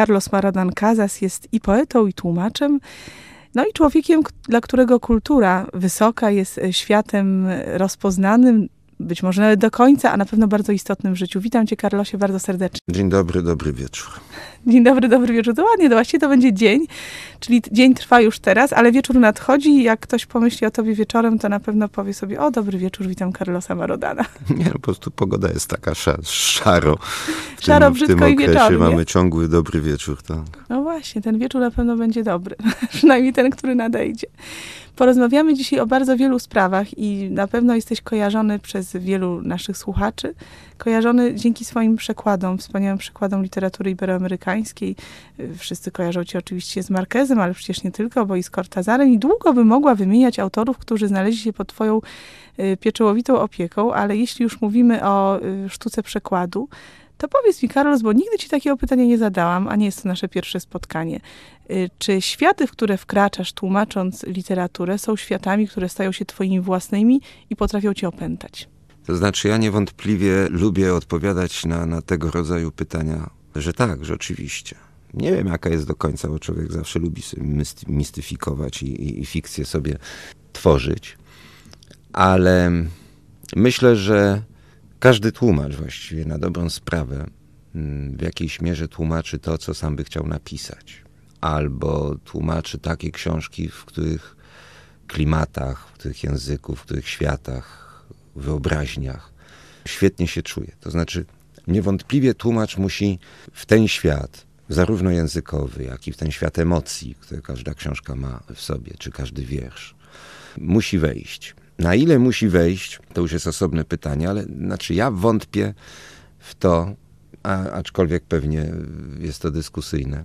Carlos Maradan Casas jest i poetą, i tłumaczem. No i człowiekiem, dla którego kultura wysoka jest światem rozpoznanym, być może nawet do końca, a na pewno bardzo istotnym w życiu. Witam cię, Karlosie, bardzo serdecznie. Dzień dobry, dobry wieczór. Dzień dobry, dobry wieczór. To ładnie, to właściwie to będzie dzień, czyli dzień trwa już teraz, ale wieczór nadchodzi i jak ktoś pomyśli o tobie wieczorem, to na pewno powie sobie, o dobry wieczór, witam Carlosa Marodana. Nie, no, po prostu pogoda jest taka szaro. W szaro, tym, brzydko w tym i wieczornie. mamy ciągły, dobry wieczór. Tak. No właśnie, ten wieczór na pewno będzie dobry. Przynajmniej ten, który nadejdzie. Porozmawiamy dzisiaj o bardzo wielu sprawach i na pewno jesteś kojarzony przez wielu naszych słuchaczy. Kojarzony dzięki swoim przekładom, wspaniałym przekładom literatury iberoamerykańskiej. Wszyscy kojarzą cię oczywiście z Marquezem, ale przecież nie tylko, bo i z Cortazarem. I długo by mogła wymieniać autorów, którzy znaleźli się pod twoją pieczołowitą opieką, ale jeśli już mówimy o y, sztuce przekładu, to powiedz mi, Carlos, bo nigdy ci takiego pytania nie zadałam, a nie jest to nasze pierwsze spotkanie. Y, czy światy, w które wkraczasz tłumacząc literaturę, są światami, które stają się twoimi własnymi i potrafią cię opętać? To znaczy, ja niewątpliwie lubię odpowiadać na, na tego rodzaju pytania, że tak, że oczywiście. Nie wiem, jaka jest do końca, bo człowiek zawsze lubi mistyfikować i, i, i fikcję sobie tworzyć, ale myślę, że każdy tłumacz właściwie na dobrą sprawę mm, w jakiejś mierze tłumaczy to, co sam by chciał napisać. Albo tłumaczy takie książki, w których klimatach, w których języków, w których światach, wyobraźniach świetnie się czuje. To znaczy, niewątpliwie tłumacz musi w ten świat, zarówno językowy, jak i w ten świat emocji, które każda książka ma w sobie, czy każdy wiersz, musi wejść. Na ile musi wejść, to już jest osobne pytanie, ale znaczy ja wątpię w to, a, aczkolwiek pewnie jest to dyskusyjne.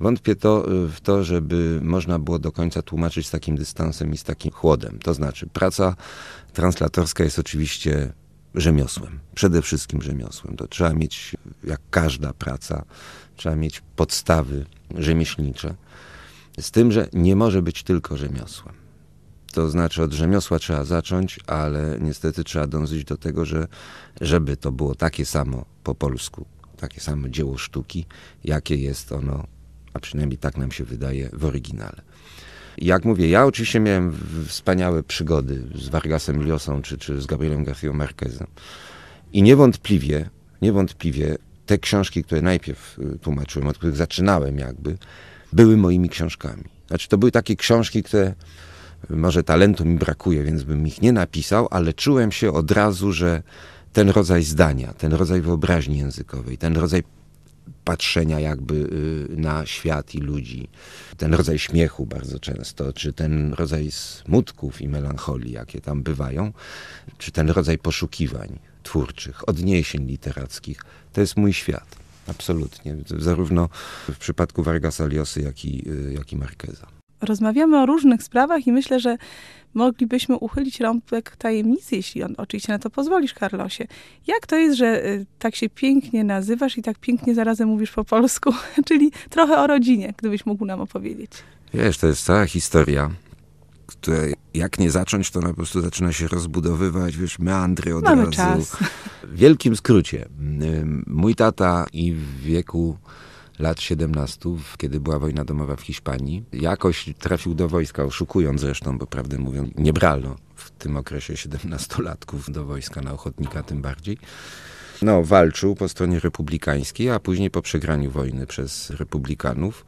Wątpię to, w to, żeby można było do końca tłumaczyć z takim dystansem i z takim chłodem. To znaczy, praca translatorska jest oczywiście rzemiosłem. Przede wszystkim rzemiosłem. To trzeba mieć, jak każda praca, trzeba mieć podstawy rzemieślnicze. Z tym, że nie może być tylko rzemiosłem. To znaczy od rzemiosła trzeba zacząć, ale niestety trzeba dążyć do tego, że żeby to było takie samo po polsku, takie samo dzieło sztuki, jakie jest ono, a przynajmniej tak nam się wydaje, w oryginale. Jak mówię, ja oczywiście miałem wspaniałe przygody z Vargasem Llosą czy, czy z Gabrielem García Marquezem. I niewątpliwie, niewątpliwie te książki, które najpierw y, tłumaczyłem, od których zaczynałem jakby, były moimi książkami. Znaczy to były takie książki, które może talentu mi brakuje, więc bym ich nie napisał, ale czułem się od razu, że ten rodzaj zdania, ten rodzaj wyobraźni językowej, ten rodzaj patrzenia jakby y, na świat i ludzi, ten rodzaj śmiechu bardzo często, czy ten rodzaj smutków i melancholii, jakie tam bywają, czy ten rodzaj poszukiwań twórczych, odniesień literackich, to jest mój świat. Absolutnie. Zarówno w przypadku Vargasa Llosy, jak i, y, jak i rozmawiamy o różnych sprawach i myślę, że moglibyśmy uchylić rąbek tajemnicy, jeśli on oczywiście na to pozwolisz, Carlosie. Jak to jest, że y, tak się pięknie nazywasz i tak pięknie zarazem mówisz po polsku? Czyli trochę o rodzinie, gdybyś mógł nam opowiedzieć. Wiesz, to jest cała historia, która jak nie zacząć, to po prostu zaczyna się rozbudowywać, wiesz, meandry od Mamy razu. czas. W wielkim skrócie. Mój tata i w wieku lat 17, kiedy była wojna domowa w Hiszpanii. Jakoś trafił do wojska, oszukując zresztą, bo prawdę mówiąc, nie brano w tym okresie 17-latków do wojska na ochotnika tym bardziej. No, walczył po stronie republikańskiej, a później po przegraniu wojny przez republikanów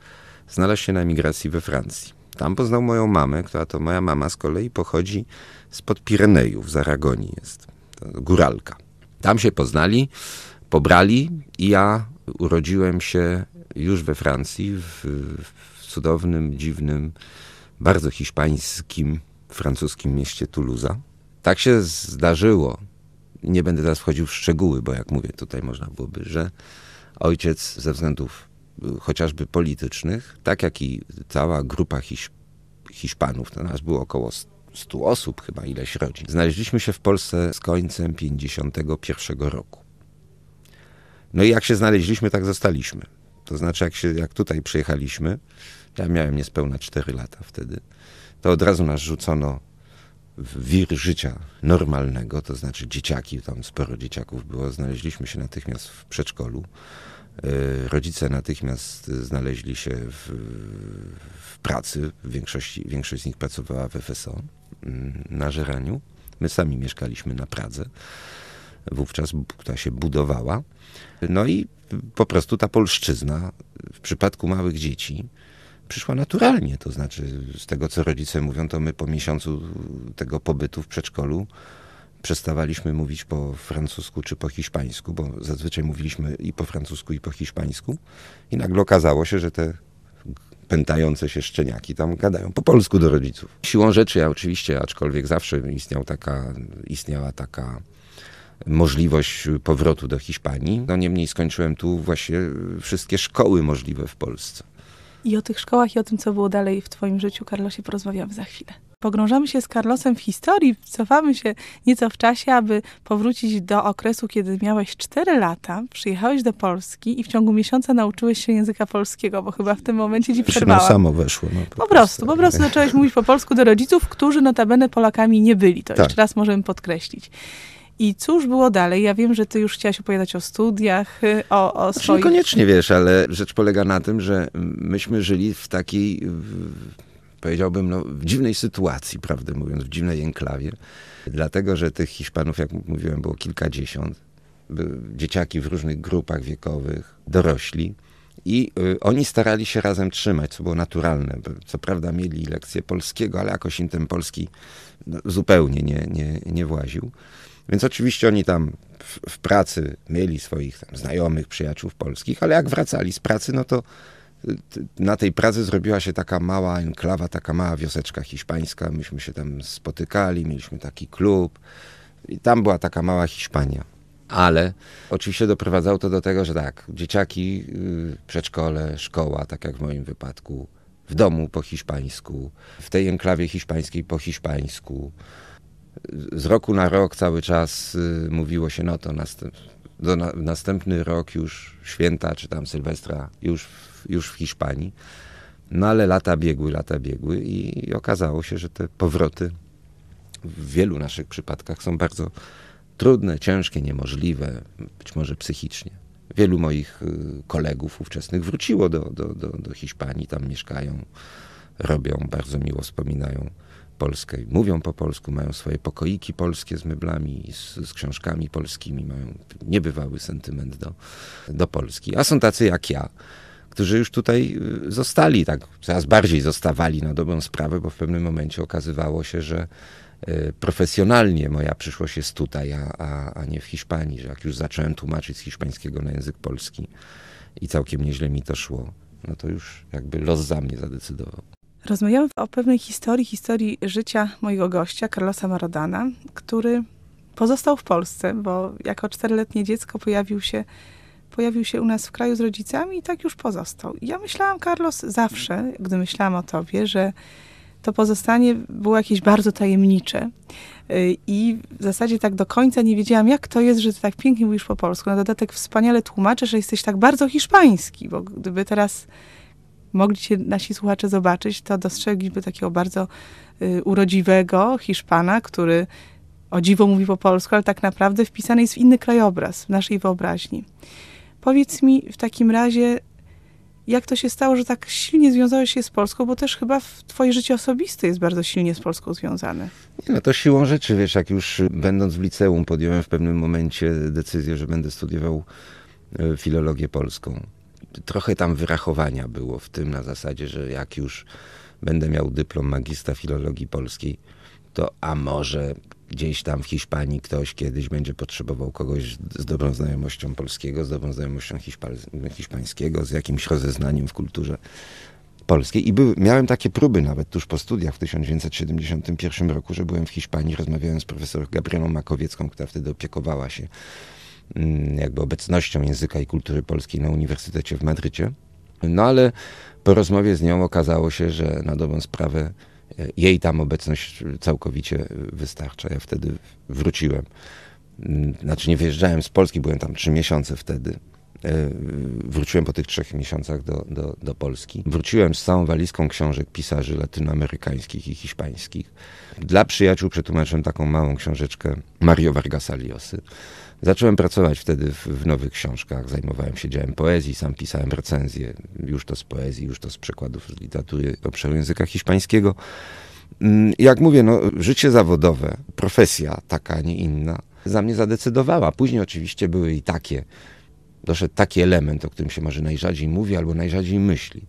znalazł się na emigracji we Francji. Tam poznał moją mamę, która to moja mama z kolei pochodzi spod Pirenejów, z Aragonii jest, góralka. Tam się poznali, pobrali i ja urodziłem się już we Francji, w, w cudownym, dziwnym, bardzo hiszpańskim, francuskim mieście Toulouse. Tak się zdarzyło. Nie będę teraz wchodził w szczegóły, bo jak mówię, tutaj można byłoby, że ojciec ze względów y, chociażby politycznych, tak jak i cała grupa Hisz Hiszpanów, to nas było około 100 osób, chyba ileś rodzin. Znaleźliśmy się w Polsce z końcem 51 roku. No i jak się znaleźliśmy, tak zostaliśmy. To znaczy, jak, się, jak tutaj przyjechaliśmy, ja miałem niespełna 4 lata wtedy, to od razu nas rzucono w wir życia normalnego, to znaczy dzieciaki, tam sporo dzieciaków było, znaleźliśmy się natychmiast w przedszkolu Rodzice natychmiast znaleźli się w, w pracy. W większości, większość z nich pracowała w FSO mm, na Żeraniu. My sami mieszkaliśmy na Pradze. Wówczas, która się budowała. No i po prostu ta polszczyzna w przypadku małych dzieci przyszła naturalnie. To znaczy, z tego co rodzice mówią, to my po miesiącu tego pobytu w przedszkolu przestawaliśmy mówić po francusku czy po hiszpańsku, bo zazwyczaj mówiliśmy i po francusku, i po hiszpańsku. I nagle okazało się, że te pętające się szczeniaki tam gadają po polsku do rodziców. Siłą rzeczy, ja oczywiście, aczkolwiek zawsze istniał taka, istniała taka możliwość powrotu do Hiszpanii. No niemniej skończyłem tu właśnie wszystkie szkoły możliwe w Polsce. I o tych szkołach i o tym, co było dalej w Twoim życiu, Karlosie, porozmawiamy za chwilę. Pogrążamy się z Carlosem w historii, cofamy się nieco w czasie, aby powrócić do okresu, kiedy miałeś 4 lata, przyjechałeś do Polski i w ciągu miesiąca nauczyłeś się języka polskiego, bo chyba w tym momencie ci przerwałam. No samo weszło. No, po, po prostu, po prostu zacząłeś mówić po polsku do rodziców, którzy notabene Polakami nie byli. To tak. jeszcze raz możemy podkreślić. I cóż było dalej? Ja wiem, że ty już chciałaś opowiadać o studiach, y, o, o znaczy, swoich... Niekoniecznie, wiesz, ale rzecz polega na tym, że myśmy żyli w takiej, powiedziałbym, no, w dziwnej sytuacji, prawdę mówiąc, w dziwnej enklawie. Dlatego, że tych Hiszpanów, jak mówiłem, było kilkadziesiąt. Dzieciaki w różnych grupach wiekowych, dorośli. I y, oni starali się razem trzymać, co było naturalne. Co prawda mieli lekcje polskiego, ale jakoś im ten polski no, zupełnie nie, nie, nie właził. Więc oczywiście oni tam w, w pracy mieli swoich znajomych, przyjaciół polskich, ale jak wracali z pracy, no to y, na tej pracy zrobiła się taka mała enklawa, taka mała wioseczka hiszpańska. Myśmy się tam spotykali, mieliśmy taki klub i tam była taka mała Hiszpania. Ale oczywiście doprowadzało to do tego, że tak, dzieciaki, y, przedszkole, szkoła, tak jak w moim wypadku, w domu po hiszpańsku, w tej enklawie hiszpańskiej po hiszpańsku, z roku na rok cały czas y, mówiło się, no to następ, do na, następny rok już święta, czy tam Sylwestra już, już w Hiszpanii. No ale lata biegły, lata biegły i, i okazało się, że te powroty w wielu naszych przypadkach są bardzo trudne, ciężkie, niemożliwe, być może psychicznie. Wielu moich y, kolegów ówczesnych wróciło do, do, do, do Hiszpanii, tam mieszkają, robią, bardzo miło wspominają Polskę. Mówią po polsku, mają swoje pokoiki polskie z meblami, z, z, książkami polskimi, mają niebywały sentyment do, do Polski. A są tacy jak ja, którzy już tutaj y, zostali, tak coraz bardziej zostawali na dobrą sprawę, bo w pewnym momencie okazywało się, że y, profesjonalnie moja przyszłość jest tutaj, a, a, a nie w Hiszpanii, że jak już zacząłem tłumaczyć z hiszpańskiego na język polski i całkiem nieźle mi to szło, no to już jakby los za mnie zadecydował. Rozmawiamy o pewnej historii, historii życia mojego gościa, Carlosa Marodana, który pozostał w Polsce, bo jako czteroletnie dziecko pojawił się, pojawił się u nas w kraju z rodzicami i tak już pozostał. Ja myślałam, Carlos, zawsze, gdy myślałam o tobie, że to pozostanie było jakieś bardzo tajemnicze. Y, I w zasadzie tak do końca nie wiedziałam, jak to jest, że ty tak pięknie mówisz po polsku. Na dodatek wspaniale tłumaczysz, że jesteś tak bardzo hiszpański, bo gdyby teraz mogli cię nasi słuchacze zobaczyć, to dostrzegliby takiego bardzo y, urodziwego Hiszpana, który o dziwo mówi po polsku, ale tak naprawdę wpisany jest w inny krajobraz w naszej wyobraźni. Powiedz mi w takim razie, jak to się stało, że tak silnie związałeś się z Polską, bo też chyba twoje życie osobiste jest bardzo silnie z Polską związane. Nie, no to siłą rzeczy, wiesz, jak już będąc w liceum podjąłem w pewnym momencie decyzję, że będę studiował y, filologię polską trochę tam wyrachowania było w tym na zasadzie, że jak już będę miał dyplom magistra filologii polskiej, to a może gdzieś tam w Hiszpanii ktoś kiedyś będzie potrzebował kogoś z dobrą znajomością polskiego, z dobrą znajomością hiszpańskiego, z jakimś rozeznaniem w kulturze polskiej. I był, miałem takie próby nawet tuż po studiach w 1971 roku, że byłem w Hiszpanii, rozmawiałem z profesor Gabrielą Makowiecką, która wtedy opiekowała się jakby obecnością języka i kultury polskiej na Uniwersytecie w Madrycie. No ale po rozmowie z nią okazało się, że na dobrą sprawę e, jej tam obecność całkowicie wystarcza. Ja wtedy wróciłem. Mm, znaczy nie wyjeżdżałem z Polski, byłem tam trzy miesiące wtedy. E, wróciłem po tych trzech miesiącach do, do, do Polski. Wróciłem z całą walizką książek pisarzy latynoamerykańskich i hiszpańskich. Dla przyjaciół przetłumaczyłem taką małą książeczkę Mario Vargasa Llosy Zacząłem pracować wtedy w, w, nowych książkach, zajmowałem się dziełem poezji, sam pisałem recenzje, już to z poezji, już to z przekładów z literatury obszaru języka hiszpańskiego. Mm, jak mówię, no, życie zawodowe, profesja taka, a nie inna, za mnie zadecydowała. Później oczywiście były i takie, doszedł taki element, o którym się może najrzadziej mówi albo najrzadziej myśli,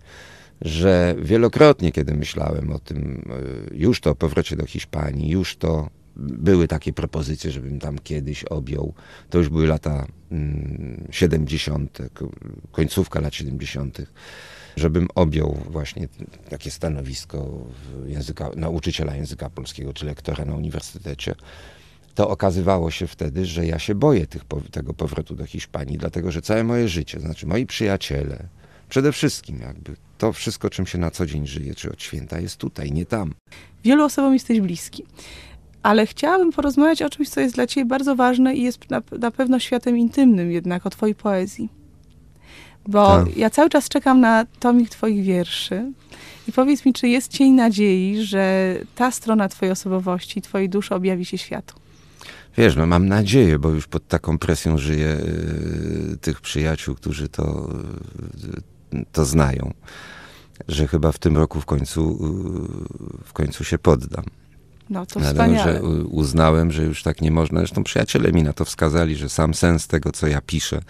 że wielokrotnie, kiedy myślałem o tym, e, już to o powrocie do Hiszpanii, już to były takie propozycje, żebym tam kiedyś objął. To już były lata 70., mm, końcówka lat 70., żebym objął właśnie takie stanowisko języka, nauczyciela języka polskiego czy lektora na uniwersytecie. To okazywało się wtedy, że ja się boję tych, tego powrotu do Hiszpanii, dlatego że całe moje życie, znaczy moi przyjaciele, przede wszystkim jakby to wszystko, czym się na co dzień żyje, czy od święta, jest tutaj, nie tam. Wielu osobom jesteś bliski ale chciałabym porozmawiać o czymś, co jest dla ciebie bardzo ważne i jest na, na pewno światem intymnym jednak, o twojej poezji. Bo tak. ja cały czas czekam na tomik twoich wierszy i powiedz mi, czy jest cień nadziei, że ta strona twojej osobowości, twojej duszy objawi się światu? Wiesz, no mam nadzieję, bo już pod taką presją żyję y, tych przyjaciół, którzy to, y, to znają, że chyba w tym roku w końcu, y, w końcu się poddam. No to Ale wspaniale. że uznałem, że już tak nie można. Zresztą przyjaciele mi na to wskazali, że sam sens tego, co ja piszę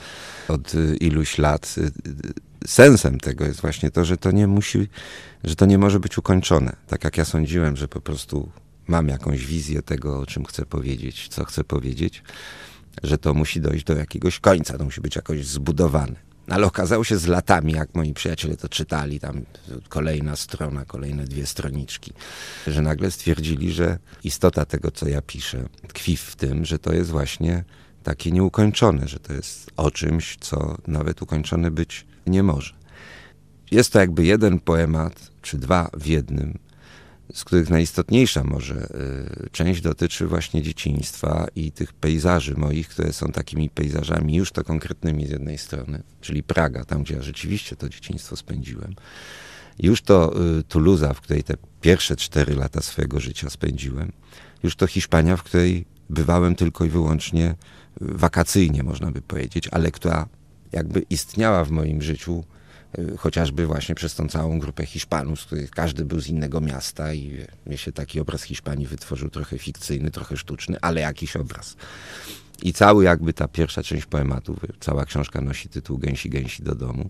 od y, iluś lat, y, y, sensem tego jest właśnie to, że to nie musi, że to nie może być ukończone. Tak jak ja sądziłem, że po prostu mam jakąś wizję tego, o czym chcę powiedzieć, co chcę powiedzieć, że to musi dojść do jakiegoś końca, to musi być jakoś zbudowane. Ale okazało się z latami, jak moi przyjaciele to czytali, tam kolejna strona, kolejne dwie stroniczki, że nagle stwierdzili, że istota tego, co ja piszę, tkwi w tym, że to jest właśnie takie nieukończone, że to jest o czymś, co nawet ukończone być nie może. Jest to jakby jeden poemat, czy dwa w jednym, z których najistotniejsza może y, część dotyczy właśnie dzieciństwa i tych pejzaży moich, które są takimi pejzażami już to konkretnymi z jednej strony, czyli Praga, tam gdzie ja rzeczywiście to dzieciństwo spędziłem. Już to y, Toulouse, w której te pierwsze cztery lata swojego życia spędziłem. Już to Hiszpania, w której bywałem tylko i wyłącznie wakacyjnie, można by powiedzieć, ale która jakby istniała w moim życiu Y, chociażby właśnie przez tą całą grupę Hiszpanów, z których każdy był z innego miasta i mi się taki obraz Hiszpanii wytworzył trochę fikcyjny, trochę sztuczny, ale jakiś obraz. I cały jakby ta pierwsza część poematu, cała książka nosi tytuł Gęsi, gęsi do domu,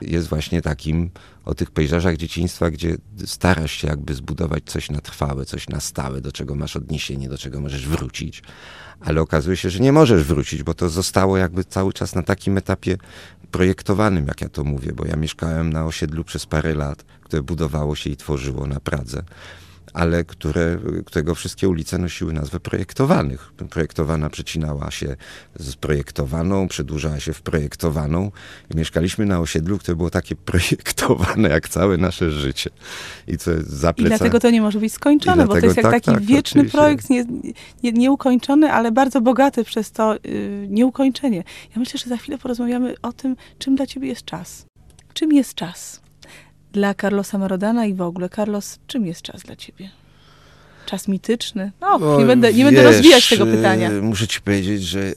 jest właśnie takim o tych pejzażach dzieciństwa, gdzie starasz się jakby zbudować coś na trwałe, coś na stałe, do czego masz odniesienie, do czego możesz wrócić. Ale okazuje się, że nie możesz wrócić, bo to zostało jakby cały czas na takim etapie projektowanym, jak ja to mówię, bo ja mieszkałem na osiedlu przez parę lat, które budowało się i tworzyło na Pradze ale które, którego wszystkie ulice nosiły nazwę projektowanych. Projektowana przecinała się z projektowaną, przedłużała się w projektowaną i mieszkaliśmy na osiedlu, które było takie projektowane jak całe nasze życie. I, co zapleca... I dlatego to nie może być skończone, dlatego, bo to jest jak tak, taki tak, wieczny projekt, nie, nie, nieukończony, ale bardzo bogaty przez to yy, nieukończenie. Ja myślę, że za chwilę porozmawiamy o tym, czym dla ciebie jest czas. Czym jest czas? Dla Carlosa Marodana i w ogóle. Carlos, czym jest czas dla ciebie? Czas mityczny? No, no nie, będę, nie wiesz, będę rozwijać tego pytania. E, muszę ci powiedzieć, że e,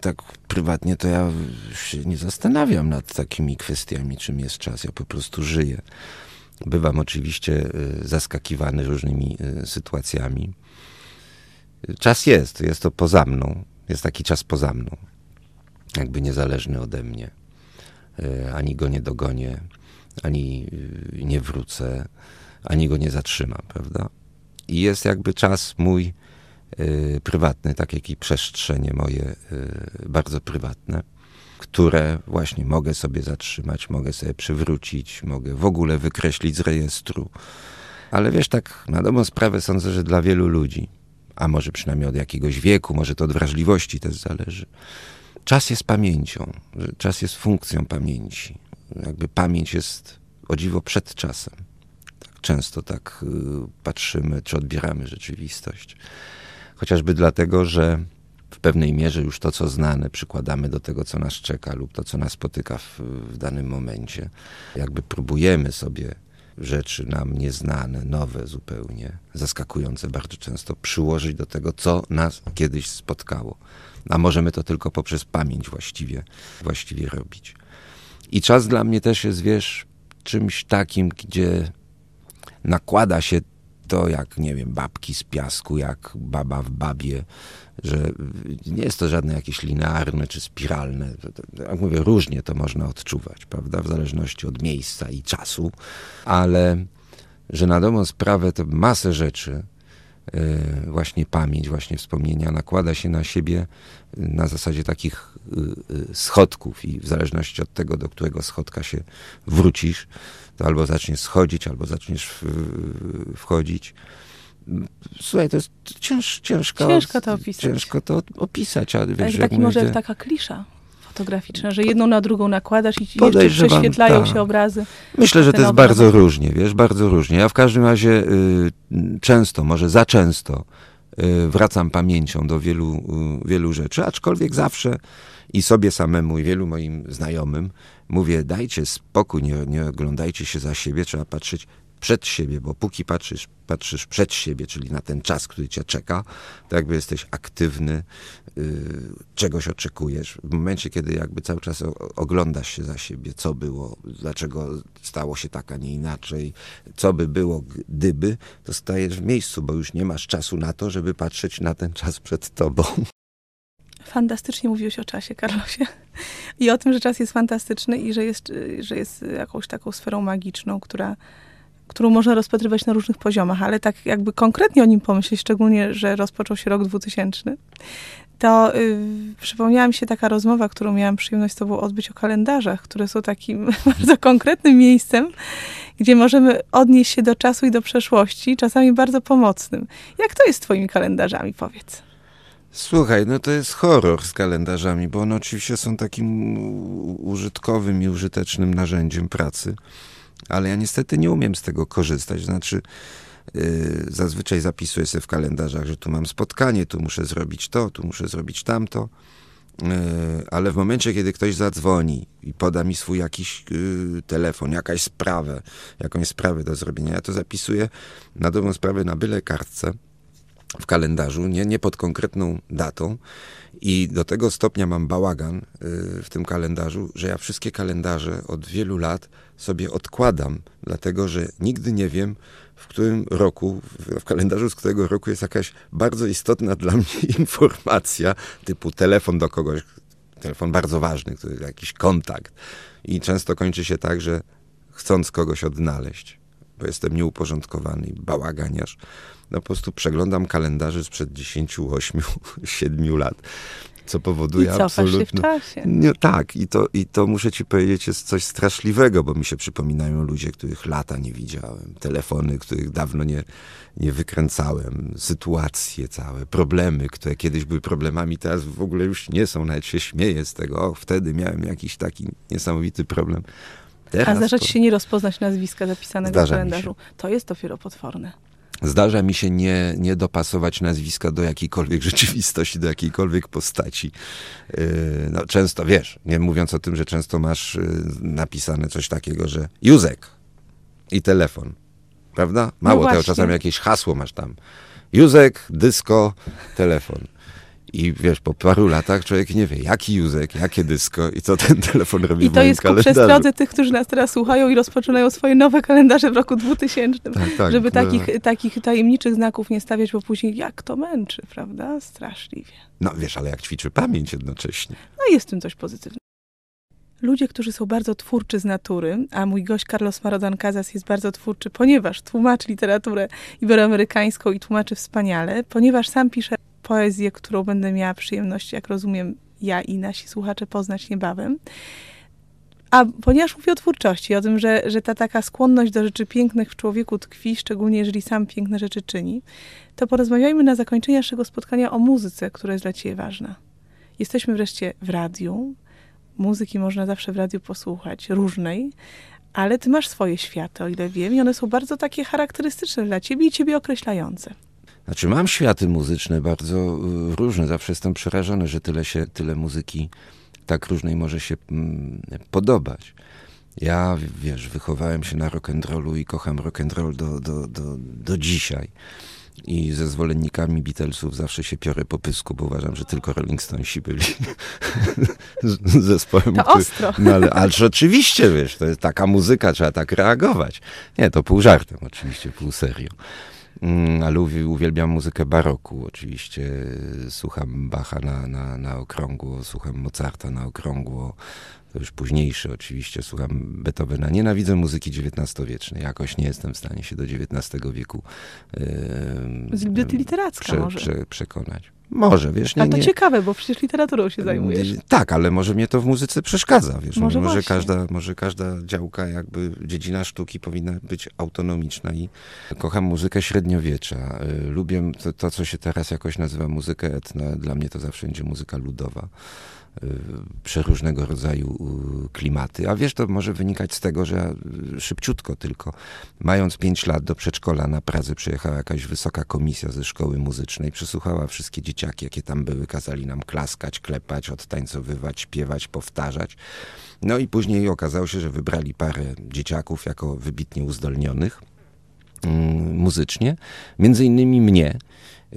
tak prywatnie to ja się nie zastanawiam nad takimi kwestiami, czym jest czas. Ja po prostu żyję. Bywam oczywiście e, zaskakiwany różnymi sytuacjami. Czas jest, jest to poza mną. Jest taki czas poza mną. Jakby niezależny ode mnie. Ani go nie dogonię ani y, nie wrócę, ani go nie zatrzymam, prawda? I jest jakby czas mój y, prywatny, tak jak i przestrzenie moje y, bardzo prywatne, które właśnie mogę sobie zatrzymać, mogę sobie przywrócić, mogę w ogóle wykreślić z rejestru. Ale wiesz, tak na dobrą sprawę sądzę, że dla wielu ludzi, a może przynajmniej od jakiegoś wieku, może to od wrażliwości też zależy, czas jest pamięcią, czas jest funkcją pamięci jakby pamięć jest o dziwo przed czasem. Tak często tak y, patrzymy, czy odbieramy rzeczywistość. Chociażby dlatego, że w pewnej mierze już to, co znane, przykładamy do tego, co nas czeka lub to, co nas spotyka w, w danym momencie. Jakby próbujemy sobie rzeczy nam nieznane, nowe zupełnie, zaskakujące bardzo często, przyłożyć do tego, co nas kiedyś spotkało. A możemy to tylko poprzez pamięć właściwie, właściwie robić. I czas dla mnie też jest, wiesz, czymś takim, gdzie nakłada się to jak, nie wiem, babki z piasku, jak baba w babie, że nie jest to żadne jakieś linearne czy spiralne. Jak mówię, różnie to można odczuwać, prawda, w zależności od miejsca i czasu, ale że na dobrą sprawę to masę rzeczy, właśnie pamięć, właśnie wspomnienia nakłada się na siebie na zasadzie takich e, e, schodków i w zależności od tego, do którego schodka się wrócisz, to albo zaczniesz schodzić, albo zaczniesz wchodzić. Słuchaj, to jest cięż, ciężko, ciężko to opisać. Ciężko to opisać, ale wiesz, taki może taka klisza że jedną na drugą nakładasz i jeszcze prześwietlają tak. się obrazy. Myślę, że to jest obrazach. bardzo różnie, wiesz, bardzo różnie. Ja w każdym razie y, często, może za często y, wracam pamięcią do wielu, y, wielu rzeczy, aczkolwiek zawsze i sobie samemu, i wielu moim znajomym mówię, dajcie spokój, nie, nie oglądajcie się za siebie, trzeba patrzeć przed siebie, bo póki patrzysz, patrzysz przed siebie, czyli na ten czas, który cię czeka, to jakby jesteś aktywny, yy, czegoś oczekujesz. W momencie, kiedy jakby cały czas oglądasz się za siebie, co było, dlaczego stało się tak, a nie inaczej, co by było gdyby, to stajesz w miejscu, bo już nie masz czasu na to, żeby patrzeć na ten czas przed tobą. Fantastycznie mówiłeś o czasie, Karlosie. I o tym, że czas jest fantastyczny i że jest, że jest jakąś taką sferą magiczną, która, którą można rozpatrywać na różnych poziomach, ale tak jakby konkretnie o nim pomyśleć, szczególnie, że rozpoczął się rok 2000, to yy, przypomniała mi się taka rozmowa, którą miałam przyjemność z tobą odbyć o kalendarzach, które są takim bardzo konkretnym miejscem, gdzie możemy odnieść się do czasu i do przeszłości, czasami bardzo pomocnym. Jak to jest z twoimi kalendarzami, powiedz? Słuchaj, no to jest horror z kalendarzami, bo one oczywiście są takim użytkowym i użytecznym narzędziem pracy, ale ja niestety nie umiem z tego korzystać. Znaczy, yy, zazwyczaj zapisuję sobie w kalendarzach, że tu mam spotkanie, tu muszę zrobić to, tu muszę zrobić tamto. Yy, ale w momencie, kiedy ktoś zadzwoni i poda mi swój jakiś yy, telefon, jakaś sprawę, jakąś sprawę do zrobienia, ja to zapisuję na dobrą sprawę na byle kartce w kalendarzu, nie, nie pod konkretną datą. I do tego stopnia mam bałagan y, w tym kalendarzu, że ja wszystkie kalendarze od wielu lat sobie odkładam, dlatego że nigdy nie wiem, w którym roku, w kalendarzu z którego roku jest jakaś bardzo istotna dla mnie informacja, typu telefon do kogoś, telefon bardzo ważny, który jakiś kontakt. I często kończy się tak, że chcąc kogoś odnaleźć, bo jestem nieuporządkowany bałaganiarz, no po prostu przeglądam kalendarze sprzed 10, 8, 7 lat. Co powoduje I absolutnie. Nie, tak, i to, i to muszę ci powiedzieć, jest coś straszliwego, bo mi się przypominają ludzie, których lata nie widziałem, telefony, których dawno nie, nie wykręcałem, sytuacje całe, problemy, które kiedyś były problemami, teraz w ogóle już nie są, nawet się śmieję z tego, o, wtedy miałem jakiś taki niesamowity problem. Teraz A zdarza ci się nie rozpoznać nazwiska zapisanego w kalendarzu. To jest dopiero potworne. Zdarza mi się nie, nie dopasować nazwiska do jakiejkolwiek rzeczywistości, do jakiejkolwiek postaci. Yy, no, często, wiesz, nie mówiąc o tym, że często masz yy, napisane coś takiego, że Józek i telefon, prawda? Mało no tego, czasami jakieś hasło masz tam. Józek, dysko, telefon. I wiesz, po paru latach człowiek nie wie, jaki Józek, jakie dysko i co ten telefon robi I to jest ku przestrodze tych, którzy nas teraz słuchają i rozpoczynają swoje nowe kalendarze w roku 2000. Tak, tak, żeby takich, takich tajemniczych znaków nie stawiać, bo później jak to męczy, prawda? Straszliwie. No wiesz, ale jak ćwiczy pamięć jednocześnie. No jest w tym coś pozytywnego. Ludzie, którzy są bardzo twórczy z natury, a mój gość Carlos Marodan Casas jest bardzo twórczy, ponieważ tłumaczy literaturę iberoamerykańską i tłumaczy wspaniale, ponieważ sam pisze poezję, którą będę miała przyjemność, jak rozumiem, ja i nasi słuchacze poznać niebawem. A ponieważ mówię o twórczości, o tym, że, że ta taka skłonność do rzeczy pięknych w człowieku tkwi, szczególnie jeżeli sam piękne rzeczy czyni, to porozmawiajmy na zakończenie naszego spotkania o muzyce, która jest dla Ciebie ważna. Jesteśmy wreszcie w radiu. Muzyki można zawsze w radiu posłuchać, różnej, ale Ty masz swoje światy, o ile wiem, i one są bardzo takie charakterystyczne dla Ciebie i Ciebie określające. Znaczy mam światy muzyczne bardzo y, różne. Zawsze jestem przerażony, że tyle, się, tyle muzyki tak różnej może się mm, podobać. Ja, wiesz, wychowałem się na rock'n'rollu i kocham rock'n'roll do, do, do, do dzisiaj. I ze zwolennikami Beatlesów zawsze się piorę po pysku, bo uważam, że tylko Rolling Stonesi byli zespołem. To który, ostro. No ale, ale oczywiście, wiesz, to jest taka muzyka, trzeba tak reagować. Nie, to pół żartem oczywiście, pół serio. Mm, ale uwielbiam muzykę baroku. Oczywiście słucham Bacha na, na, na okrągło, słucham Mozarta na okrągło, to już późniejszy oczywiście, słucham Beethovena. Nienawidzę muzyki XIX-wiecznej, jakoś nie jestem w stanie się do XIX wieku Zbyt literacka prze, może. Prze, przekonać. Może, wiesz, nie, A to nie... ciekawe, bo przecież literaturą się zajmujesz. Tak, ale może mnie to w muzyce przeszkadza, wiesz. Może, może, każda, może każda działka, jakby dziedzina sztuki powinna być autonomiczna i kocham muzykę średniowiecza. Y, lubię to, to co się teraz jakoś nazywa muzykę etna. Dla mnie to zawsze będzie muzyka ludowa. Y, przeróżnego rodzaju y, klimaty. A wiesz, to może wynikać z tego, że szybciutko tylko, mając pięć lat do przedszkola na Pradze przyjechała jakaś wysoka komisja ze szkoły muzycznej, przesłuchała wszystkie dzieciaki, jakie tam były, kazali nam klaskać, klepać, odtańcowywać, śpiewać, powtarzać. No i później okazało się, że wybrali parę dzieciaków jako wybitnie uzdolnionych mm, muzycznie, między innymi mnie,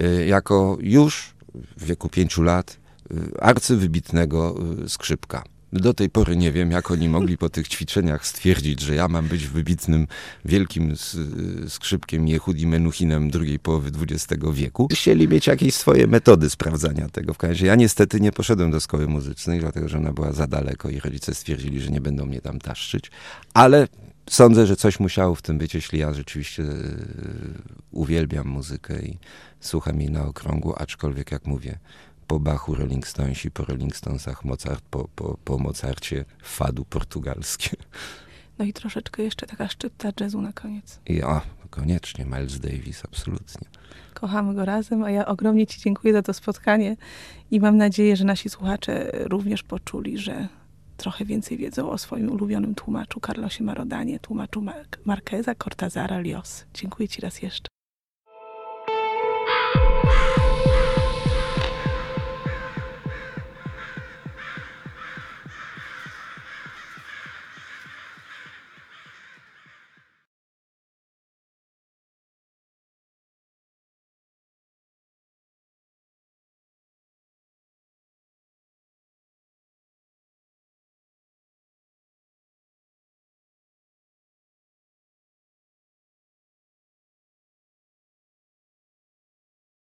y, jako już w wieku pięciu lat Y, arcywybitnego y, skrzypka. Do tej pory nie wiem, jak oni mogli po tych ćwiczeniach stwierdzić, że ja mam być wybitnym, wielkim skrzypkiem Jehudi Menuhinem drugiej połowy XX wieku. Chcieli mieć jakieś swoje metody sprawdzania tego. W każdym razie ja niestety nie poszedłem do szkoły muzycznej, dlatego że ona była za daleko i rodzice stwierdzili, że nie będą mnie tam taszczyć. Ale sądzę, że coś musiało w tym być, jeśli ja rzeczywiście uwielbiam muzykę i słucham jej na okrągło, aczkolwiek jak mówię, po Bachu Rolling Stonesi, po Rolling Stonesach Mozart, po, po, po Mozarcie fadu portugalskie. No i troszeczkę jeszcze taka szczypta jazzu na koniec. I o, koniecznie, Miles Davis, absolutnie. Kochamy go razem, a ja ogromnie Ci dziękuję za to spotkanie i mam nadzieję, że nasi słuchacze również poczuli, że trochę więcej wiedzą o swoim ulubionym tłumaczu Carlosie Marodanie, tłumaczu Mar Marqueza, Cortazara, Lios. Dziękuję Ci raz jeszcze.